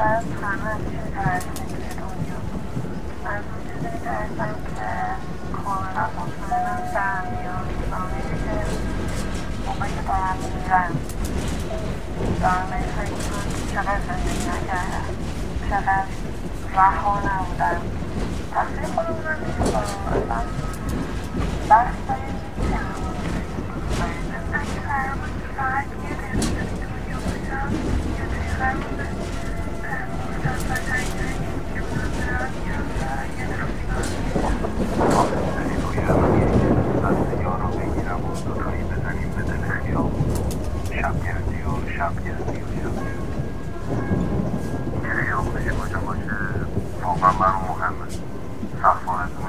از همه چیز دنیا از اون چیزی میترسم که کاملا مطمئنم سرم میاد آمیدی که موقعی که دارم میرم دارم به فکر کنم چقدر زندگی نکردم چقدر رها نبودم تقصیر خودم بودم که کنم اصلا بس Thank you. من دارم میرم یه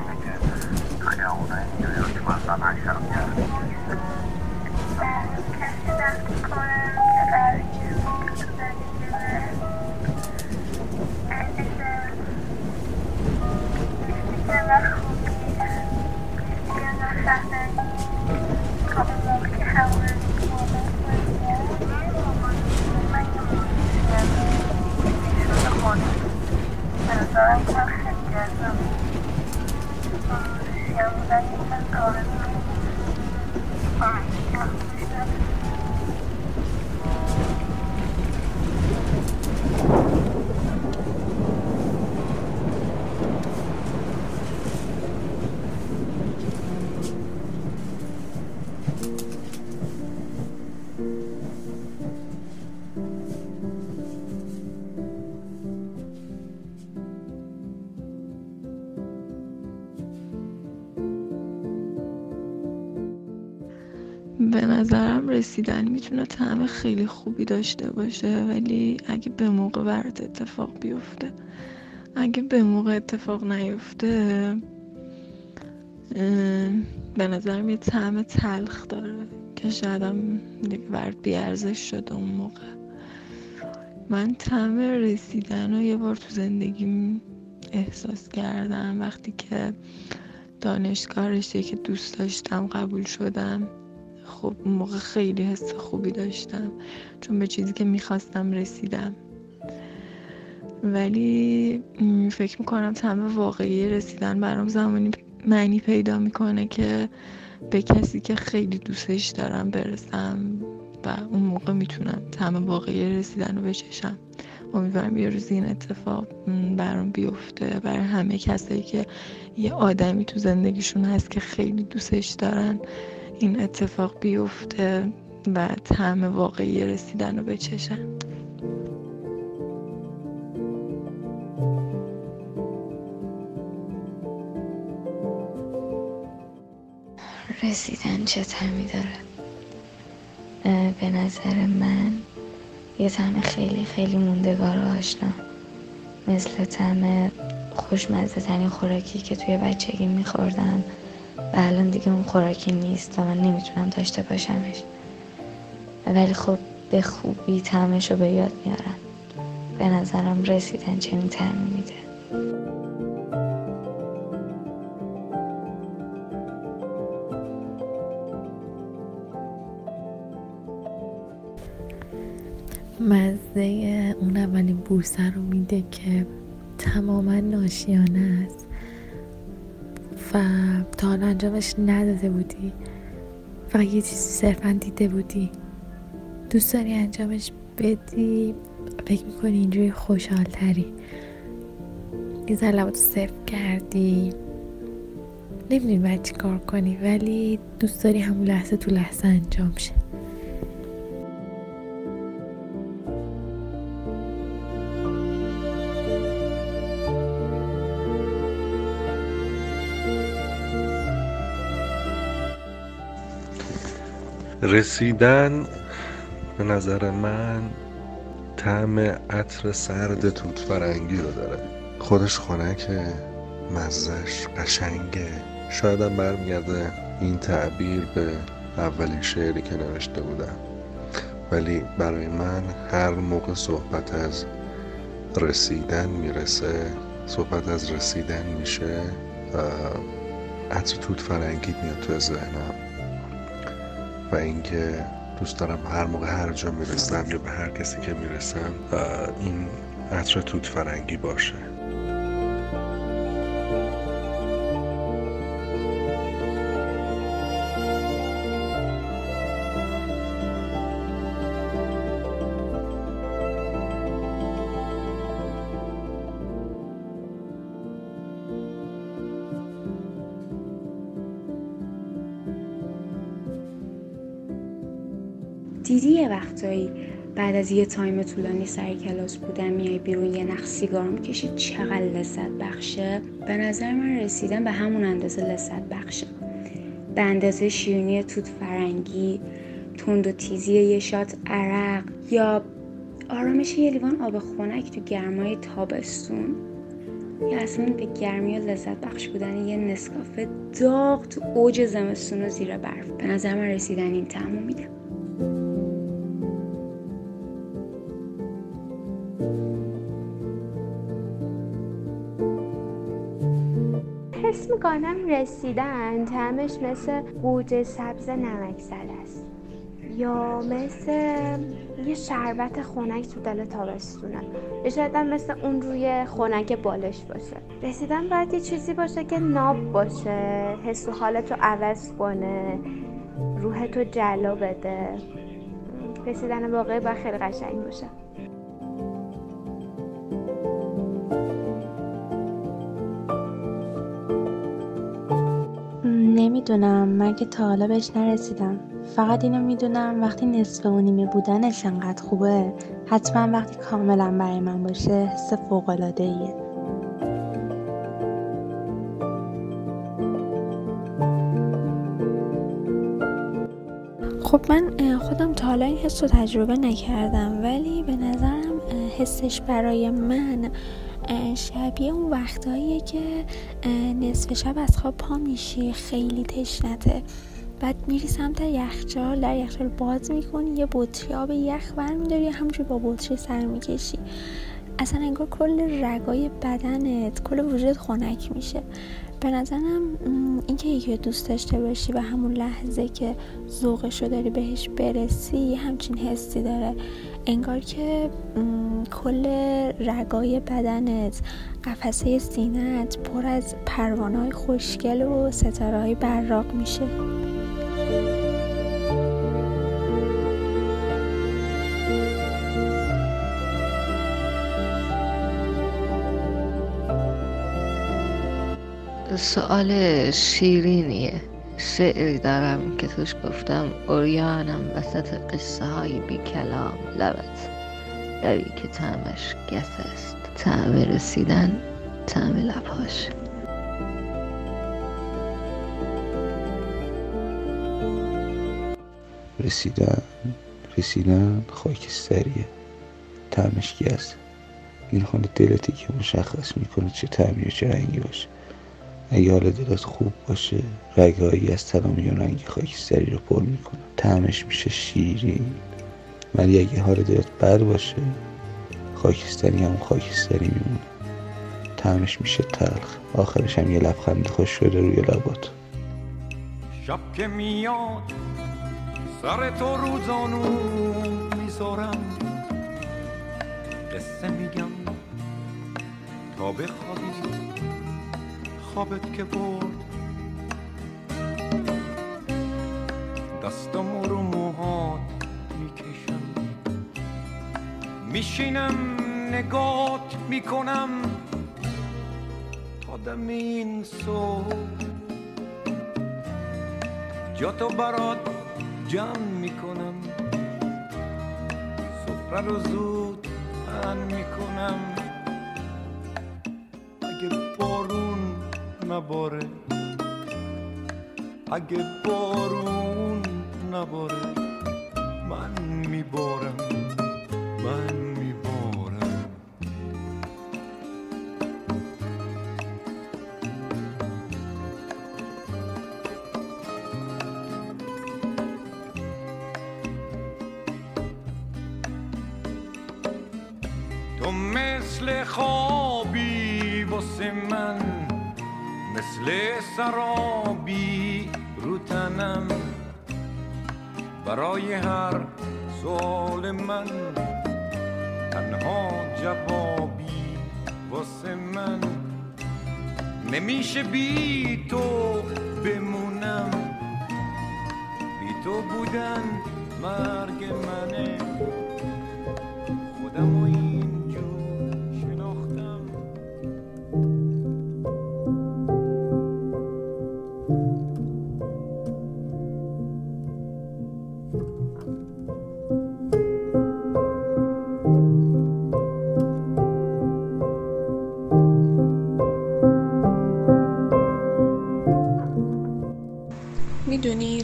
نظرم رسیدن می‌تونه طعم خیلی خوبی داشته باشه ولی اگه به موقع برات اتفاق بیفته اگه به موقع اتفاق نیفته به نظرم یه طعم تلخ داره که شاید هم دیگه برات بیارزش شده اون موقع. من طعم رسیدن رو یه بار تو زندگیم احساس کردم. وقتی که دانشگاه رشته که دوست داشتم قبول شدم. خب اون موقع خیلی حس خوبی داشتم. چون به چیزی که می‌خواستم رسیدم. ولی فکر می‌کنم طعم واقعی رسیدن برام زمانی معنی پیدا می‌کنه که به کسی که خیلی دوستش دارم برسم و اون موقع می‌تونم طعم واقعی رسیدن رو بچشم. امیدوارم یه روز این اتفاق برام بیفته. برای همه کسایی که یه آدمی تو زندگیشون هست که خیلی دوستش دارن. این اتفاق بیفته و طعم واقعی رسیدن رو بچشن رسیدن چه تعمی داره؟ به نظر من یه طعم خیلی خیلی موندگار و آشنا. مثل طعم خوشمزه ترین خوراکی که توی بچگی میخوردم. و الان دیگه اون خوراکی نیست و من نمی‌تونم داشته باشمش. ولی خب به خوبی طعمش رو به یاد میارم. به نظرم رسیدن چنین طعمی میده. مزه اون اولین بوسه رو میده که تماما ناشیانه است. و تا حالا انجامش نداده بودی. فقط یه چیزی صرفا دیده بودی. دوست داری انجامش بدی؟ فکر می‌کنی اینجوری خوشحال تری این ذره لباتو صرف کردی؟ نمی‌دونی باید چی کار کنی ولی دوست داری همون لحظه تو لحظه انجام شه. رسیدن به نظر من طعم عطر سرد توت فرنگی رو داره. خودش خنکه مزش قشنگه. شاید هم برمیگرده این تعبیر به اولین شعری که نوشته بودم. ولی برای من هر موقع صحبت از رسیدن می‌رسه صحبت از رسیدن میشه عطر توت فرنگی میاد تو ذهنم. و اینکه دوست دارم هر موقع هر جا می‌رسم یا به هر کسی که می‌رسم این عطر توت فرنگی باشه. از یه تایم طولانی سر کلاس بودن میای بیرون یه نخ سیگار می‌کشی چقدر لذت بخشه؟ به نظر من رسیدن به همون اندازه لذت بخشه. به اندازه شیرینی توت فرنگی تند و تیزی یه shot عرق یا آرامش یه لیوان آب خنک تو گرمای تابستون. یا اصلا به گرمی و لذت بخش بودن یه نسکافه داغ تو اوج زمستون و زیر برف. به نظر من رسیدن این تموم میده. می‌کنم رسیدن. تعمش مثل گوجه سبز نمک است. یا مثل یه شربت خنک تو دل تابستونه. یا شاید مثل اون روی خنک بالش باشه. رسیدن باید یه چیزی باشه که ناب باشه. حس و حالت رو عوض کنه. روحتو جلو بده. رسیدن واقعی باید خیلی قشنگ باشه. نمی‌دونم من که تا حالا بهش نرسیدم. فقط اینو می‌دونم وقتی نصف و نیمه بودنش انقدر خوبه. حتما وقتی کاملا برای من باشه حس فوقلاده ایه خب من خودم تا حالا این حس رو تجربه نکردم ولی به نظرم حسش برای من شبیه اون وقتهاییه که نصف شب از خواب پا میشی خیلی تشنته بعد میری سمت یخچال در یخچال باز می‌کنی یه بطری آب یخ برمیداری همجوری با بطری سر می‌کشی. اصلا انگار کل رگای بدنت کل وجود خنک میشه. به نظرم اینکه یکی دوست داشته باشی و همون لحظه که ذوقش رو داری بهش برسی همچین حسی داره. انگار که کل رگای بدنت قفسه سینت پر از پروانه خوشگل و ستاره براق میشه. سوال شیرینیه. شعری دارم که توش گفتم اوریانم وسط قصه های بی کلام لبت. لبی که تعمش گس است. تعم رسیدن تعم لبهاش. رسیدن رسیدن خاکستریه تعمش گس. این حال دلتی که مشخص می‌کنه چه تعمی و چه رنگی باشه. اگه حال دلت خوب باشه رگهایی از تلامی و رنگ خاکستری رو پر می‌کنه تعمش میشه شیرین ولی اگه حال دلت بد باشه خاکستری هم خاکستری میمونه. تعمش میشه تلخ. آخرش هم یه لبخند خوش شده روی لبات. شب که میاد سر تو روزانو می‌ذارم. قصه میگم تا بخوابی. خوابت که برد. دستم رو موهات می‌کشم. میشینم نگات می‌کنم. تا دم این صبح. جا تو برات جمع می‌کنم. سفره رو زود پن می‌کنم. اگه بارون نباره. اگه بارون نباره من میبارم من میبارم. تو مثل خوابی واسه من مثل سرابی رو تنم. برای هر سوال من تنها جوابی واسه من. نمیشه بی تو بمونم. بی تو بودن مرگ منه.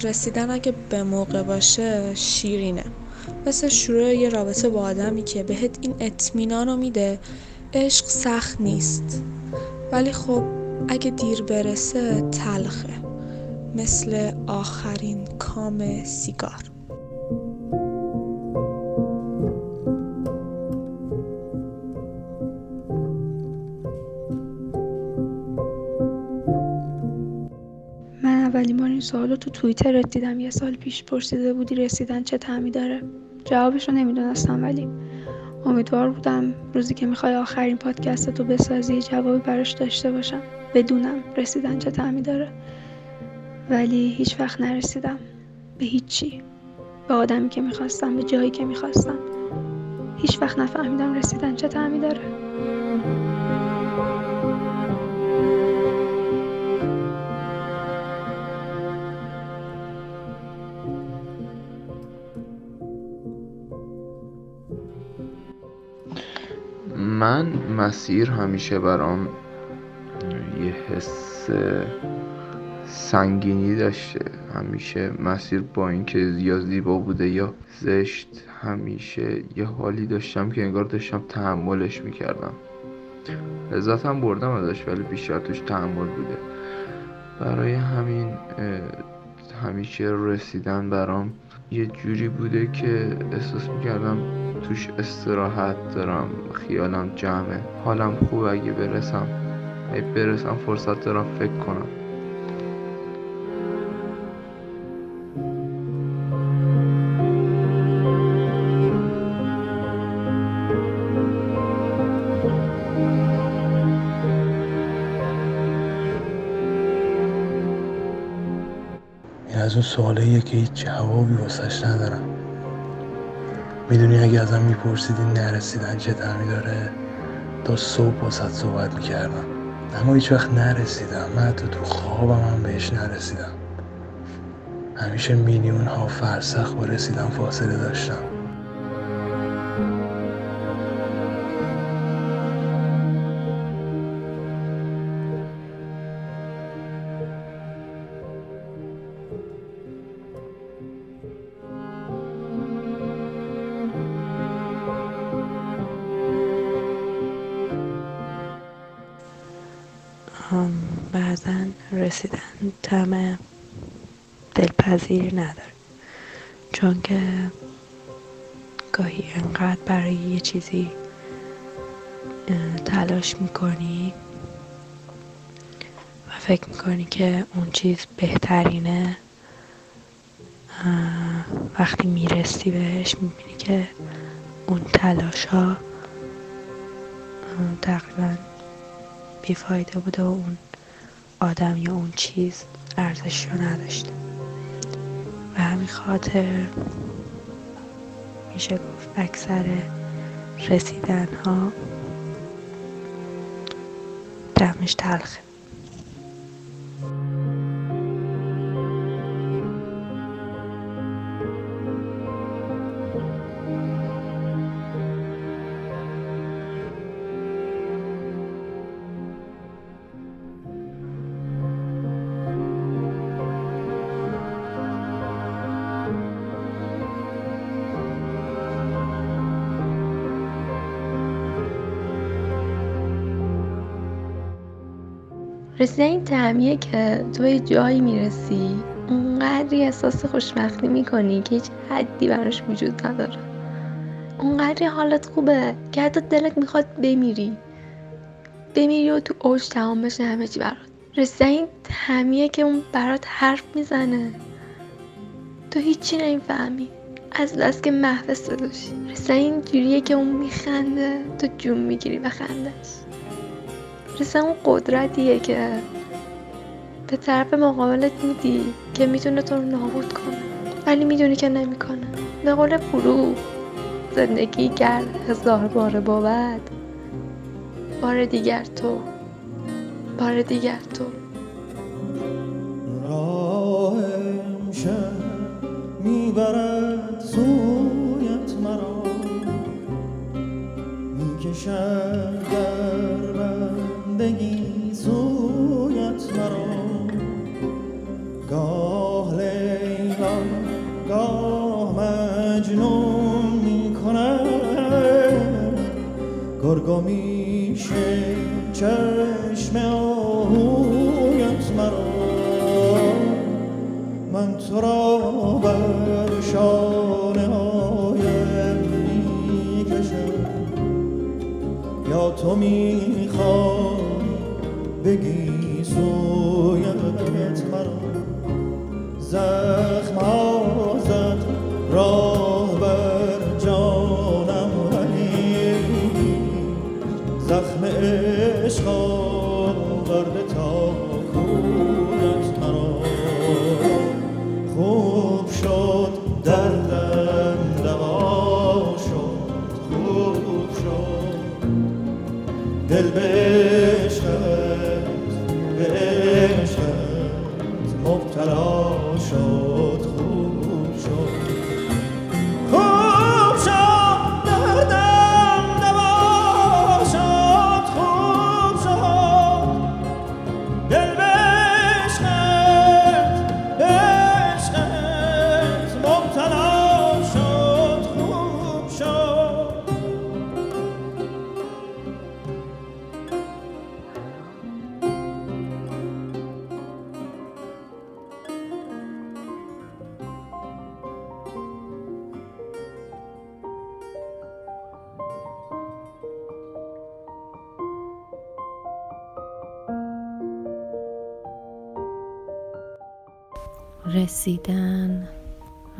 رسیدن اگه به موقع باشه شیرینه. مثل شروع یه رابطه با آدمی که بهت این اطمینان رو میده عشق سخت نیست. ولی خب اگه دیر برسه تلخه. مثل آخرین کام سیگار. اولین بار این سوال رو تو توییترت دیدم. یه سال پیش پرسیده بودی رسیدن چه تعمی داره؟ جوابش رو نمی‌دونستم ولی امیدوار بودم روزی که می‌خوای آخرین پادکست رو بسازی جوابی براش داشته باشم. بدونم رسیدن چه تعمی داره. ولی هیچ وقت نرسیدم. به هیچی. به آدمی که می‌خواستم به جایی که می‌خواستم. هیچ وقت نفهمیدم رسیدن چه تعمی داره. من مسیر همیشه برام یه حس سنگینی داشته. همیشه مسیر با اینکه یا زیبا بوده یا زشت همیشه یه حالی داشتم که انگار داشتم تحملش می‌کردم. لذت هم بردم ازش ولی بیشتر توش تحمل بوده. برای همین همیشه رسیدن برام یه جوری بوده که احساس می‌کردم توش استراحت دارم خیالم جمعه. حالم خوب اگه برسم اگه برسم فرصت دارم فکر کنم. از اون سوالاییه که هیچ جوابی واسش ندارم. می‌دونی اگه ازم میپرسیدی نرسیدن چه تعمی داره؟ تا صبح واسد صحبت می‌کردم. اما هیچ وقت نرسیدم. من حتی تو خوابم هم بهش نرسیدم. همیشه میلیون ها فرسخ با رسیدن فاصله داشتم. چیزی تلاش می‌کنی و فکر می‌کنی که اون چیز بهترینه. وقتی می‌رسی بهش می‌بینی که اون تلاش ها تقریبا بیفایده بوده و اون آدم یا اون چیز ارزش رو نداشته. و همین خاطر میشه گفت اکثر رسیدن ها. دمش تلخه. رسیدن این تعمیه که تو به جایی می‌رسی اونقدری احساس خوشبختی می‌کنی که هیچ حدی براش وجود نداره. اونقدری حالت خوبه که حتی دلت می‌خواد بمیری. بمیری و تو اوج تمام بشه همه چی برات. رسیدن این تعمیه که اون برات حرف می‌زنه. تو هیچی نمی‌فهمی. از دست که محو صداشی رسیدن این جوریه که اون میخنده تو جون می‌گیری به خندش رسیدن اون قدرتیه که به طرف مقابلت میدی که می‌تونه تو رو نابود کنه. ولی می‌دونی که نمی‌کنه. به قول فرو زندگی کرد هزار بار بابد بار دیگر تو بار دیگر تو. راه امشب می‌برد سویت مرا. می‌کشد گرگا میشه چشم آهویت مرا. من تو را بر شانه هایم می‌کشم. یا تو می‌خوای بگی سویت مرا. زخم ها زد دل رسیدن.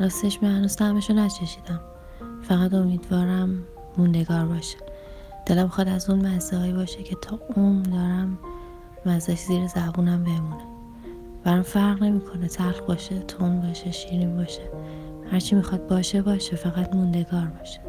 راستش من هنوز طعمشو نچشیدم. فقط امیدوارم موندگار باشه. دلم خواد از اون مزه باشه که تا عمر دارم مزهش زیر زبونم بمونه. برام فرق نمی‌کنه تلخ باشه تون باشه شیرین باشه. هرچی می‌خواد باشه باشه. فقط موندگار باشه.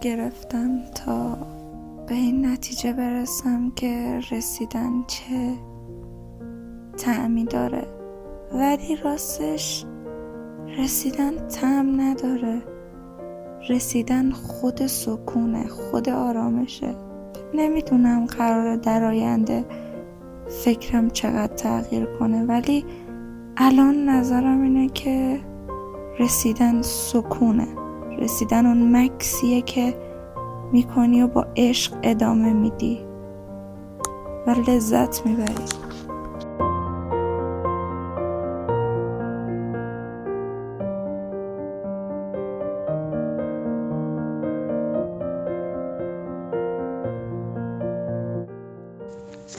گرفتم تا به این نتیجه برسم که رسیدن چه تعمی داره. ولی راستش رسیدن تعم نداره. رسیدن خود سکونه خود آرامشه. نمی‌دونم قراره در آینده فکرم چقدر تغییر کنه ولی الان نظرم اینه که رسیدن سکونه. رسیدن اون مکسیه که می‌کنی و با عشق ادامه میدی. و لذت می‌بری.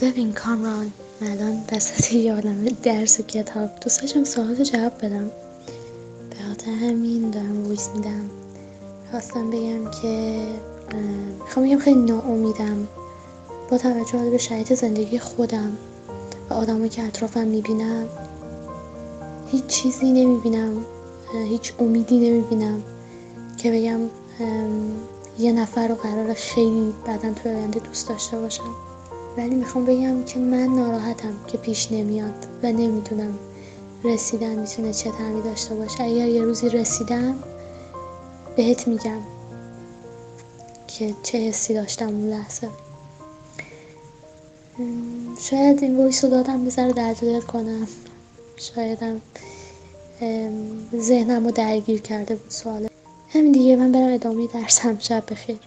ببین کامران من الان وسط عالمه درس و کتاب دوست سوالات جواب بدم. به همین دارم ویس میدم. خواستم بگم که می‌خوام بگم خیلی ناامیدم با توجه به شرایط زندگی خودم و آدمایی که اطرافم می‌بینم. هیچ چیزی نمی‌بینم هیچ امیدی نمی‌بینم که بگم یه نفر رو قرار خیلی بعدا تو آینده دوست داشته باشم. ولی می‌خوام بگم که من ناراحتم که پیش نمیاد و نمی‌دونم رسیدن می‌تونه چه تعمی داشته باشه. اگر یه روزی رسیدم بهت میگم که چه حسی داشتم اون لحظه. شاید این ویس رو دادم بذاره دل کنم. شایدم ذهنم رو درگیر کرده بود سواله. همین دیگه من برم ادامه درسم. شب بخیر.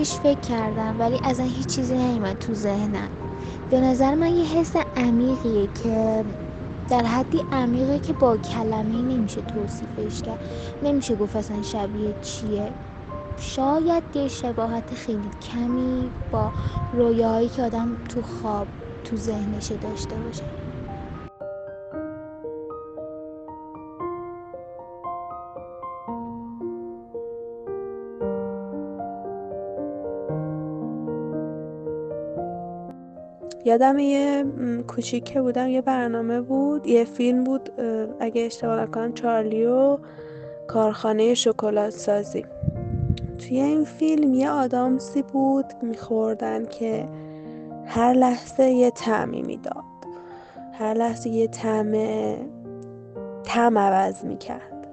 موردش فکر کردم ولی اصلا هیچ چیزی نیومد تو ذهنم. به نظر من یه حس عمیقیه که در حدی عمیقه که با کلمه نمیشه توصیفش کرد. نمیشه گفت اصلا شبیه چیه. شاید یه شباهت خیلی کمی با رویاهایی که آدم تو خواب تو ذهنشه داشته باشه. یادم یه کوچیک بودم یه برنامه بود یه فیلم بود اگه اشتباه نکنم چارلی و کارخانه شکلات سازی. توی این فیلم یه آدامسی بود میخوردن که هر لحظه یه تعمی می‌داد. هر لحظه یه طعم طعم عوض می‌کرد.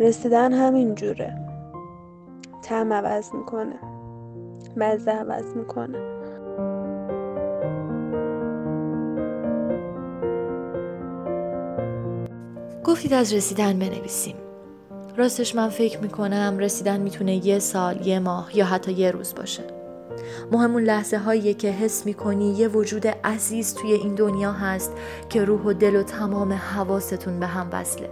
رسیدن همین جوره. طعم عوض می‌کنه. مزه عوض می‌کنه. گفتید از رسیدن بنویسیم. راستش من فکر می‌کنم رسیدن می‌تونه یه سال، یه ماه یا حتی یه روز باشه. مهم اون لحظه هایی که حس می‌کنی یه وجود عزیز توی این دنیا هست که روح و دل و تمام حواستون به هم وصله.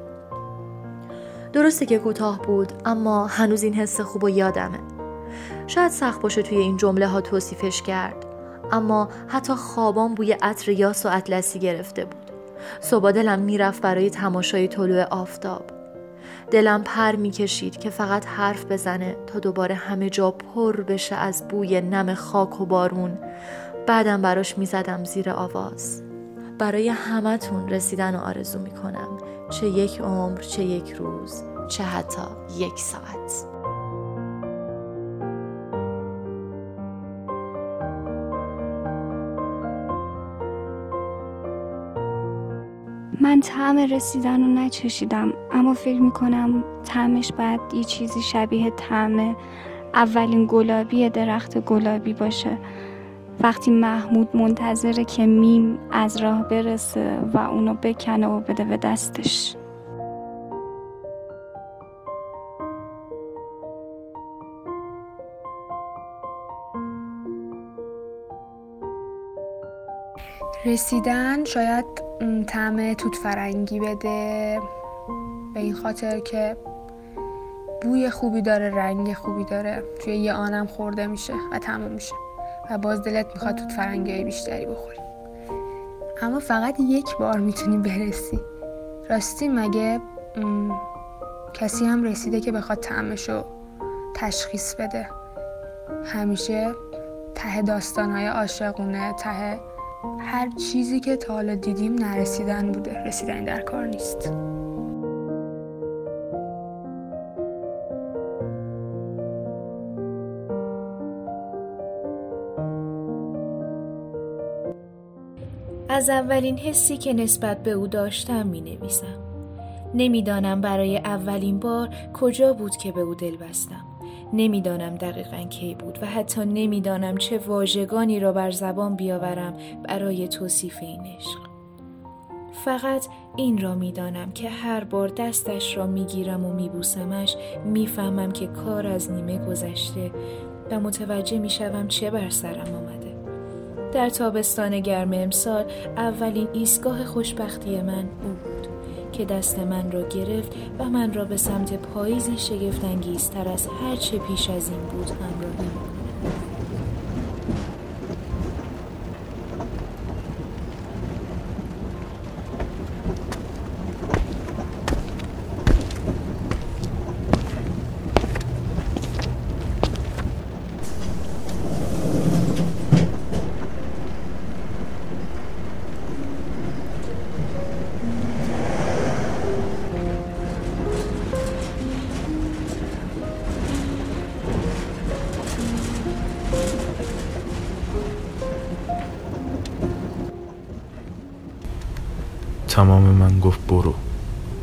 درسته که کوتاه بود اما هنوز این حس خوب و یادمه. شاید سخت باشه توی این جمله ها توصیفش کرد اما حتی خوابان بوی عطر یاس و اطلسی گرفته بود. صبح دلم می‌رفت برای تماشای طلوع آفتاب. دلم پر می‌کشید که فقط حرف بزنه تا دوباره همه جا پر بشه از بوی نم خاک و بارون. بعدم براش می‌زدم زیر آواز. برای همتون رسیدن و آرزو می‌کنم. چه یک عمر چه یک روز چه حتی یک ساعت. من طعم رسیدن رو نچشیدم اما فکر می‌کنم طعمش باید یه چیزی شبیه طعم اولین گلابی درخت گلابی باشه. وقتی محمود منتظره که میم از راه برسه و اونو بکنه و بده به دستش. رسیدن شاید طعم توت فرنگی بده. به این خاطر که بوی خوبی داره رنگ خوبی داره. توی یه آنم خورده میشه و تموم میشه. و باز دلت می‌خواد توت فرنگی بیشتری بخوری. اما فقط یک بار می‌تونی برسی. راستی مگه کسی هم رسیده که بخواد طعمشو تشخیص بده؟ همیشه ته داستانهای عاشقونه ته هر چیزی که تا حالا دیدیم نرسیدن بوده رسیدن در کار نیست از اولین حسی که نسبت به او داشتم می نویسم. نمی‌دانم برای اولین بار کجا بود که به او دل بستم. نمی‌دانم دقیقا کی بود و حتی نمی‌دانم چه واژگانی را بر زبان بیاورم برای توصیف این عشق. فقط این را می‌دانم که هر بار دستش را می‌گیرم و میبوسمش می‌فهمم که کار از نیمه گذشته و متوجه می‌شوم چه بر سرم آمده. در تابستان گرم امسال اولین ایستگاه خوشبختی من او بود که دست من را گرفت و من را به سمت پاییزی شگفتانگیزتر از هر چه پیش از این بود همراهی تمام من گفت برو.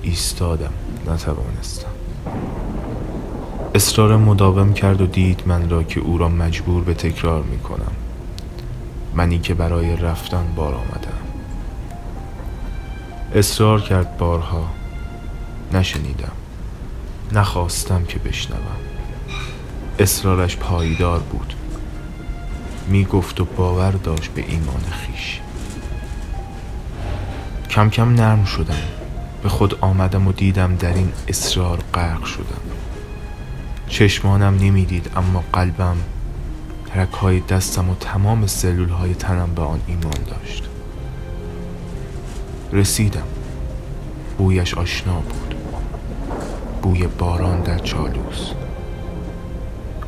ایستادم. نتوانستم. اصرار مداوم کرد و دید من را که او را مجبور به تکرار می کنم منی که برای رفتن بار آمدم. اصرار کرد بارها. نشنیدم. نخواستم که بشنوم. اصرارش پایدار بود. می گفت و باور داشت به ایمان خیش. کم کم نرم شدم. به خود آمدم و دیدم در این اصرار غرق شدم. چشمانم نمی‌دید اما قلبم ترک های دستم و تمام سلول های تنم به آن ایمان داشت. رسیدم. بویش آشنا بود. بوی باران در چالوس.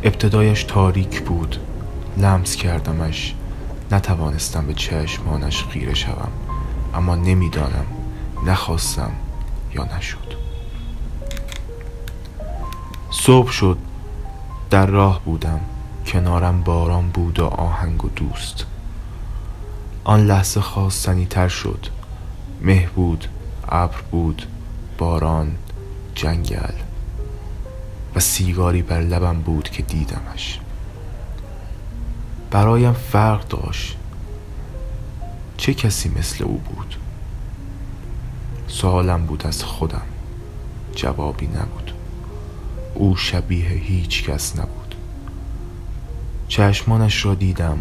ابتدایش تاریک بود. لمس کردمش. نتوانستم به چشمانش خیره شوم. اما نمی‌دانم نخواستم یا نشد. صبح شد. در راه بودم. کنارم باران بود و آهنگ و دوست. آن لحظه خواستنی تر شد. مه بود ابر بود باران جنگل. و سیگاری بر لبم بود که دیدمش. برایم فرق داشت. چه کسی مثل او بود؟ سوالم بود از خودم. جوابی نبود. او شبیه هیچ کس نبود. چشمانش را دیدم.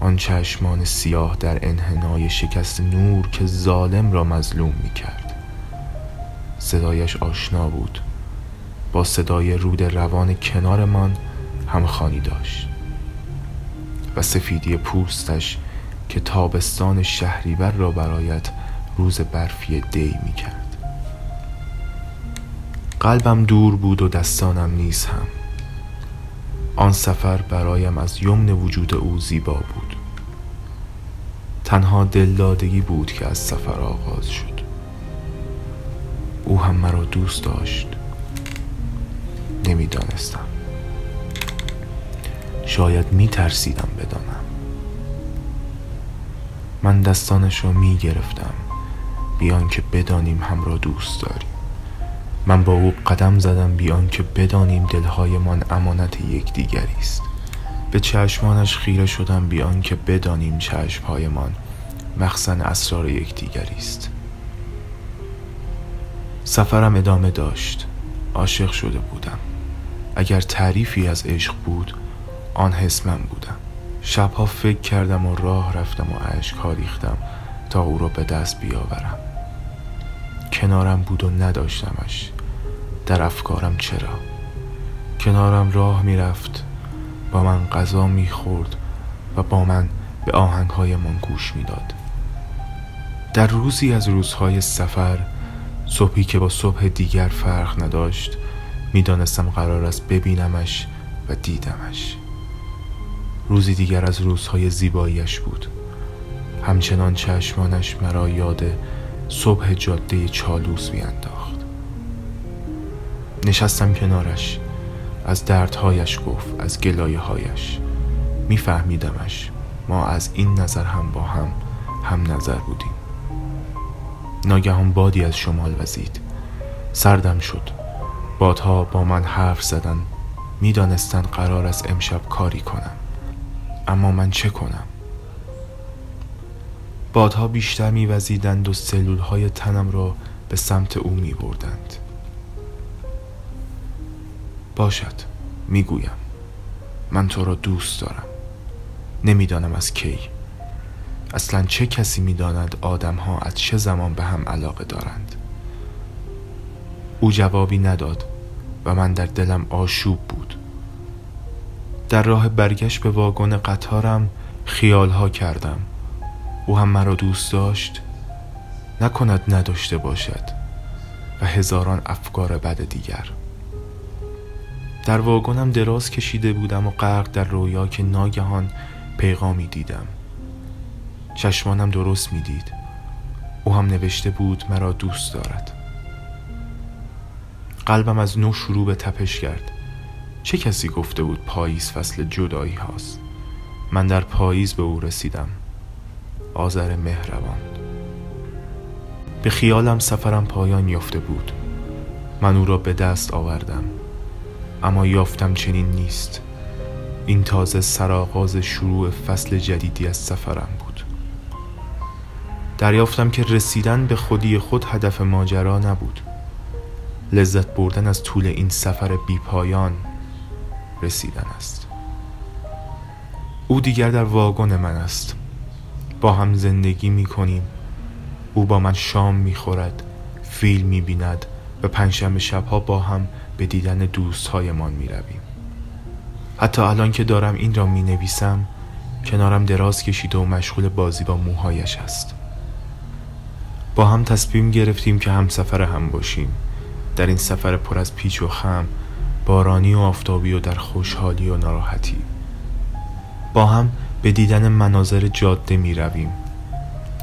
آن چشمان سیاه در انحنای شکست نور که ظالم را مظلوم می کرد صدایش آشنا بود. با صدای رود روان کنارمان همخانی داشت. و سفیدی پوستش که تابستان شهریور را برایت روز برفی دی می کرد قلبم دور بود و دستانم نیز هم. آن سفر برایم از یمن وجود او زیبا بود. تنها دلدادگی بود که از سفر آغاز شد. او هم مرا دوست داشت. نمی‌دانستم. شاید می ترسیدم بدانم. من دستانش را می گرفتم بیان که بدانیم هم را دوست داریم. من با او قدم زدم بیان که بدانیم دلهایمان امانت یکدیگری است. به چشمانش خیره شدم بیان که بدانیم چشمهایمان مخزن اسرار یکدیگری است. سفرم ادامه داشت. عاشق شده بودم. اگر تعریفی از عشق بود آن حس من بودم. شبها فکر کردم و راه رفتم و اشکها ریختم تا او را به دست بیاورم. کنارم بود و نداشتمش. در افکارم چرا؟ کنارم راه می‌رفت با من غذا می‌خورد و با من به آهنگهایمان گوش می‌داد. در روزی از روزهای سفر صبحی که با صبح دیگر فرق نداشت می‌دانستم قرار است ببینمش و دیدمش. روزی دیگر از روزهای زیباییش بود. همچنان چشمانش مرا یاد صبح جاده چالوس میانداخت نشستم کنارش از دردهایش گفت از گلایه هایش میفهمیدمش ما از این نظر هم با هم هم نظر بودیم. ناگهان بادی از شمال وزید. سردم شد. بادها با من حرف زدن. می‌دانستند قرار است امشب کاری کنم. اما من چه کنم؟ بادها بیشتر میوزیدند و سلول های تنم را به سمت او می بردند باشد می‌گویم. من تو را دوست دارم. نمی‌دانم از کی. اصلا چه کسی می‌داند آدم ها از چه زمان به هم علاقه دارند؟ او جوابی نداد و من در دلم آشوب بود. در راه برگشت به واگن قطارم خیالها کردم. او هم مرا دوست داشت نکند نداشته باشد و هزاران افکار بد دیگر. در واگنم دراز کشیده بودم و غرق در رویا که ناگهان پیغامی دیدم. چشمانم درست می‌دید او هم نوشته بود مرا دوست دارد. قلبم از نو شروع به تپش کرد. چه کسی گفته بود پاییز فصل جدایی هاست؟ من در پاییز به او رسیدم. آذر مهربان. به خیالم سفرم پایان یافته بود. من او را به دست آوردم. اما یافتم چنین نیست. این تازه سرآغاز شروع فصل جدیدی از سفرم بود. دریافتم که رسیدن به خودی خود هدف ماجرا نبود. لذت بردن از طول این سفر بی پایان رسیدن است. او دیگر در واگن من است. با هم زندگی می کنیم او با من شام می خورد فیلم می بیند و پنجشنبه شبها با هم به دیدن دوستهایمان می رویم حتی الان که دارم این را می نویسم کنارم دراز کشیده و مشغول بازی با موهایش است. با هم تصمیم گرفتیم که هم سفر هم باشیم. در این سفر پر از پیچ و خم بارانی و آفتابی و در خوشحالی و ناراحتی. با هم به دیدن مناظر جاده می رویم.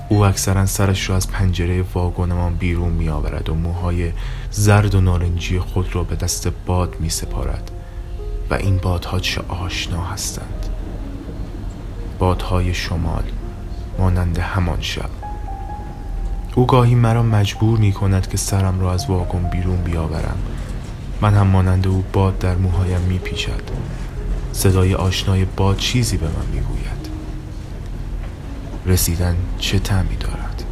او اکثرا سرش را از پنجره واگنمان بیرون می آورد و موهای زرد و نارنجی خود را به دست باد می سپارد و این بادها چه آشنا هستند. بادهای شمال مانند همان شب. او گاهی مرا مجبور می کند که سرم را از واگن بیرون بیاورم. من هم مانند او باد در موهایم می پیشد صدای آشنای باد چیزی به من می گوید رسیدن چه تعمی دارد؟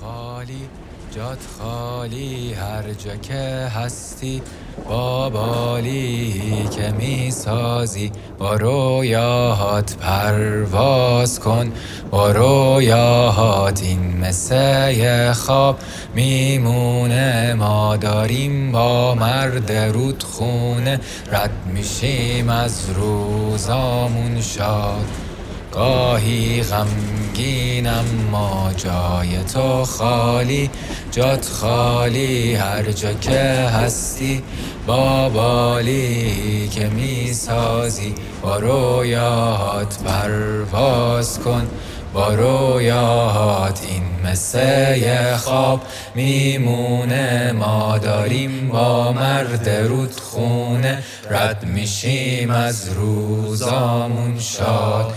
خالی جات خالی هر جا که هستی با بالی که می سازی با رویاهات پرواز کن. با رویاهات این مثل خواب میمونه. ما داریم با مرد رودخونه. رد میشیم از روزامون شاد. گاهی غمگینم ما جای تو خالی جات خالی هر جا که هستی با بالی که می سازی با رویاهات پرواز کن با رویاهات این مثل خواب میمونه. ما داریم با مرد رودخونه رد میشیم از روزامون شاد.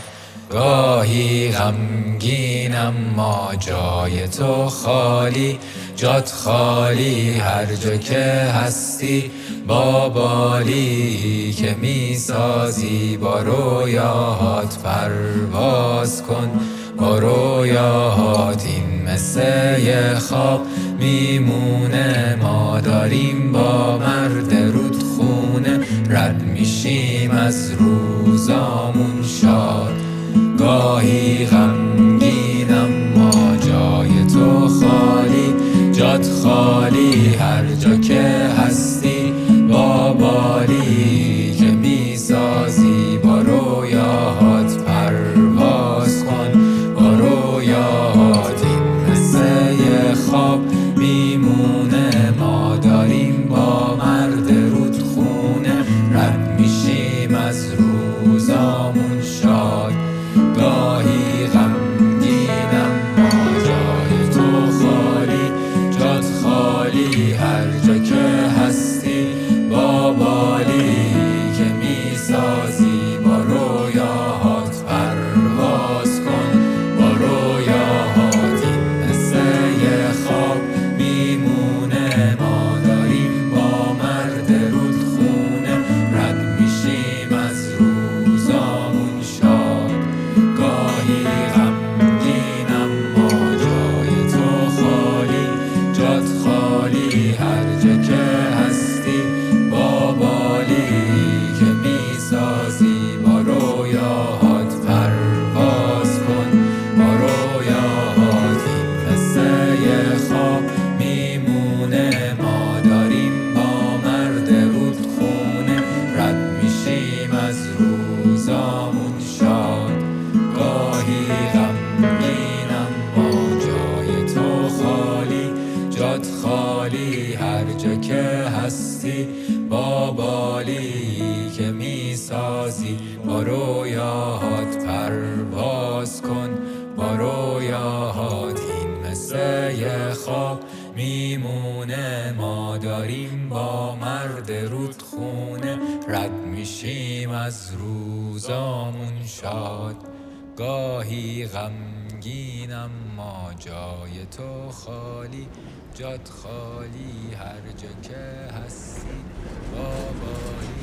گاهی غمگینم ما جای تو خالی جات خالی هر جا که هستی با بالی که می سازی با رویاهات پرواز کن با رویاهات این مثل خواب میمونه. ما داریم با مرد رودخونه رد میشیم از روزامون شاد. گاهی غمگینم ما جای تو خالی جات خالی هر جا که هستی با بالی که می سازی با رویاهات پرواز کن با رویاهات این مثل خواب میمونه خالی هر جا که هستی با بالی که می سازی با رویاهات پرواز کن با رویاهات این مثل خواب میمونه. ما داریم با مرد رودخونه رد میشیم از روزامون شاد. گاهی غمگینم ما جای تو خالی. جات خالی هر جا که هستی بابایی